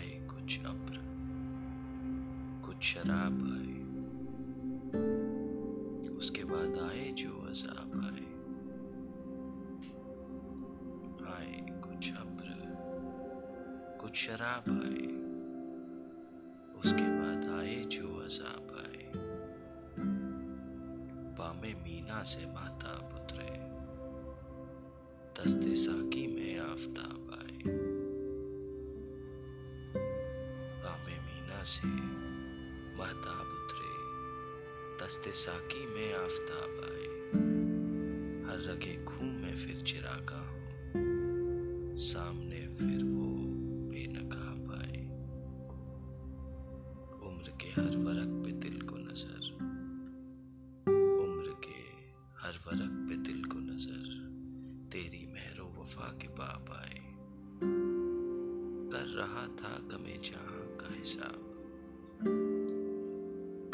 आए, कुछ अब्र, कुछ शराब आए। उसके बाद आए जो अजाब आए। आए कुछ अब्र, कुछ शराब आए। उसके बाद आए जो अजाब आए। बामे मीना से माता पुत्रे। दस्ते साकी में आफताब आए। पामे से महताब उतरे दस्ते साकी में आफ्ताब आए हर रगे खून में फिर चिरागा हूँ। सामने फिर वो बेनकाब आए उम्र के हर वरक पे दिल को नज़र। उम्र के हर वरक पे दिल को नज़र। तेरी मेहरो वफा के बाप आए। कर रहा था गमे जहाँ का हिसाब।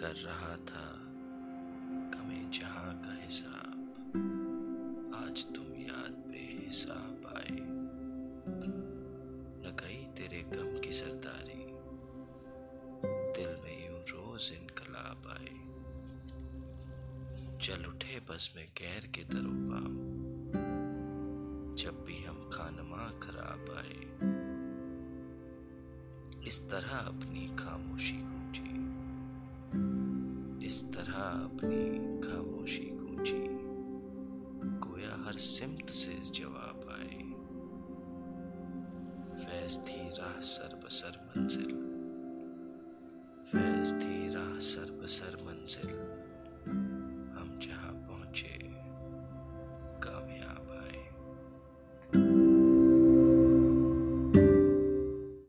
कर रहा था। गमे जहाँ का हिसाब। आज तुम याद बेहिसाब आए। न गई तेरे गम की सरदारी। दिल में यूँ रोज इनकलाब आए। चल उठे बस में गैर के दरोपाम जब भी हम खानमा खराब आए। इस तरह अपनी खामोशी अपनी खामोशी गूंजी। गोया हर सिमत से जवाब आए। फैज थी राह सर बसर मंजिल। फैज थी राह सर बसर मंजिल।